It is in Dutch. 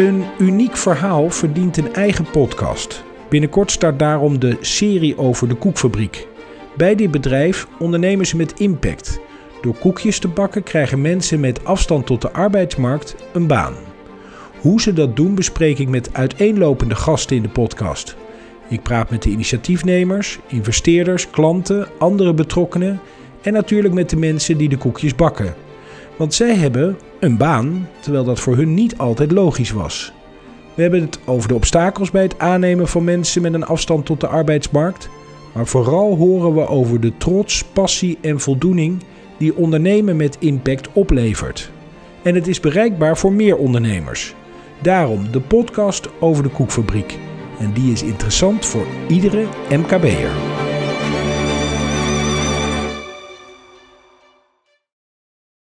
Een uniek verhaal verdient een eigen podcast. Binnenkort start daarom de serie over de koekfabriek. Bij dit bedrijf ondernemen ze met impact. Door koekjes te bakken krijgen mensen met afstand tot de arbeidsmarkt een baan. Hoe ze dat doen bespreek ik met uiteenlopende gasten in de podcast. Ik praat met de initiatiefnemers, investeerders, klanten, andere betrokkenen en natuurlijk met de mensen die de koekjes bakken. Want zij hebben een baan, terwijl dat voor hun niet altijd logisch was. We hebben het over de obstakels bij het aannemen van mensen met een afstand tot de arbeidsmarkt. Maar vooral horen we over de trots, passie en voldoening die ondernemen met impact oplevert. En het is bereikbaar voor meer ondernemers. Daarom de podcast over de koekfabriek. En die is interessant voor iedere MKB'er.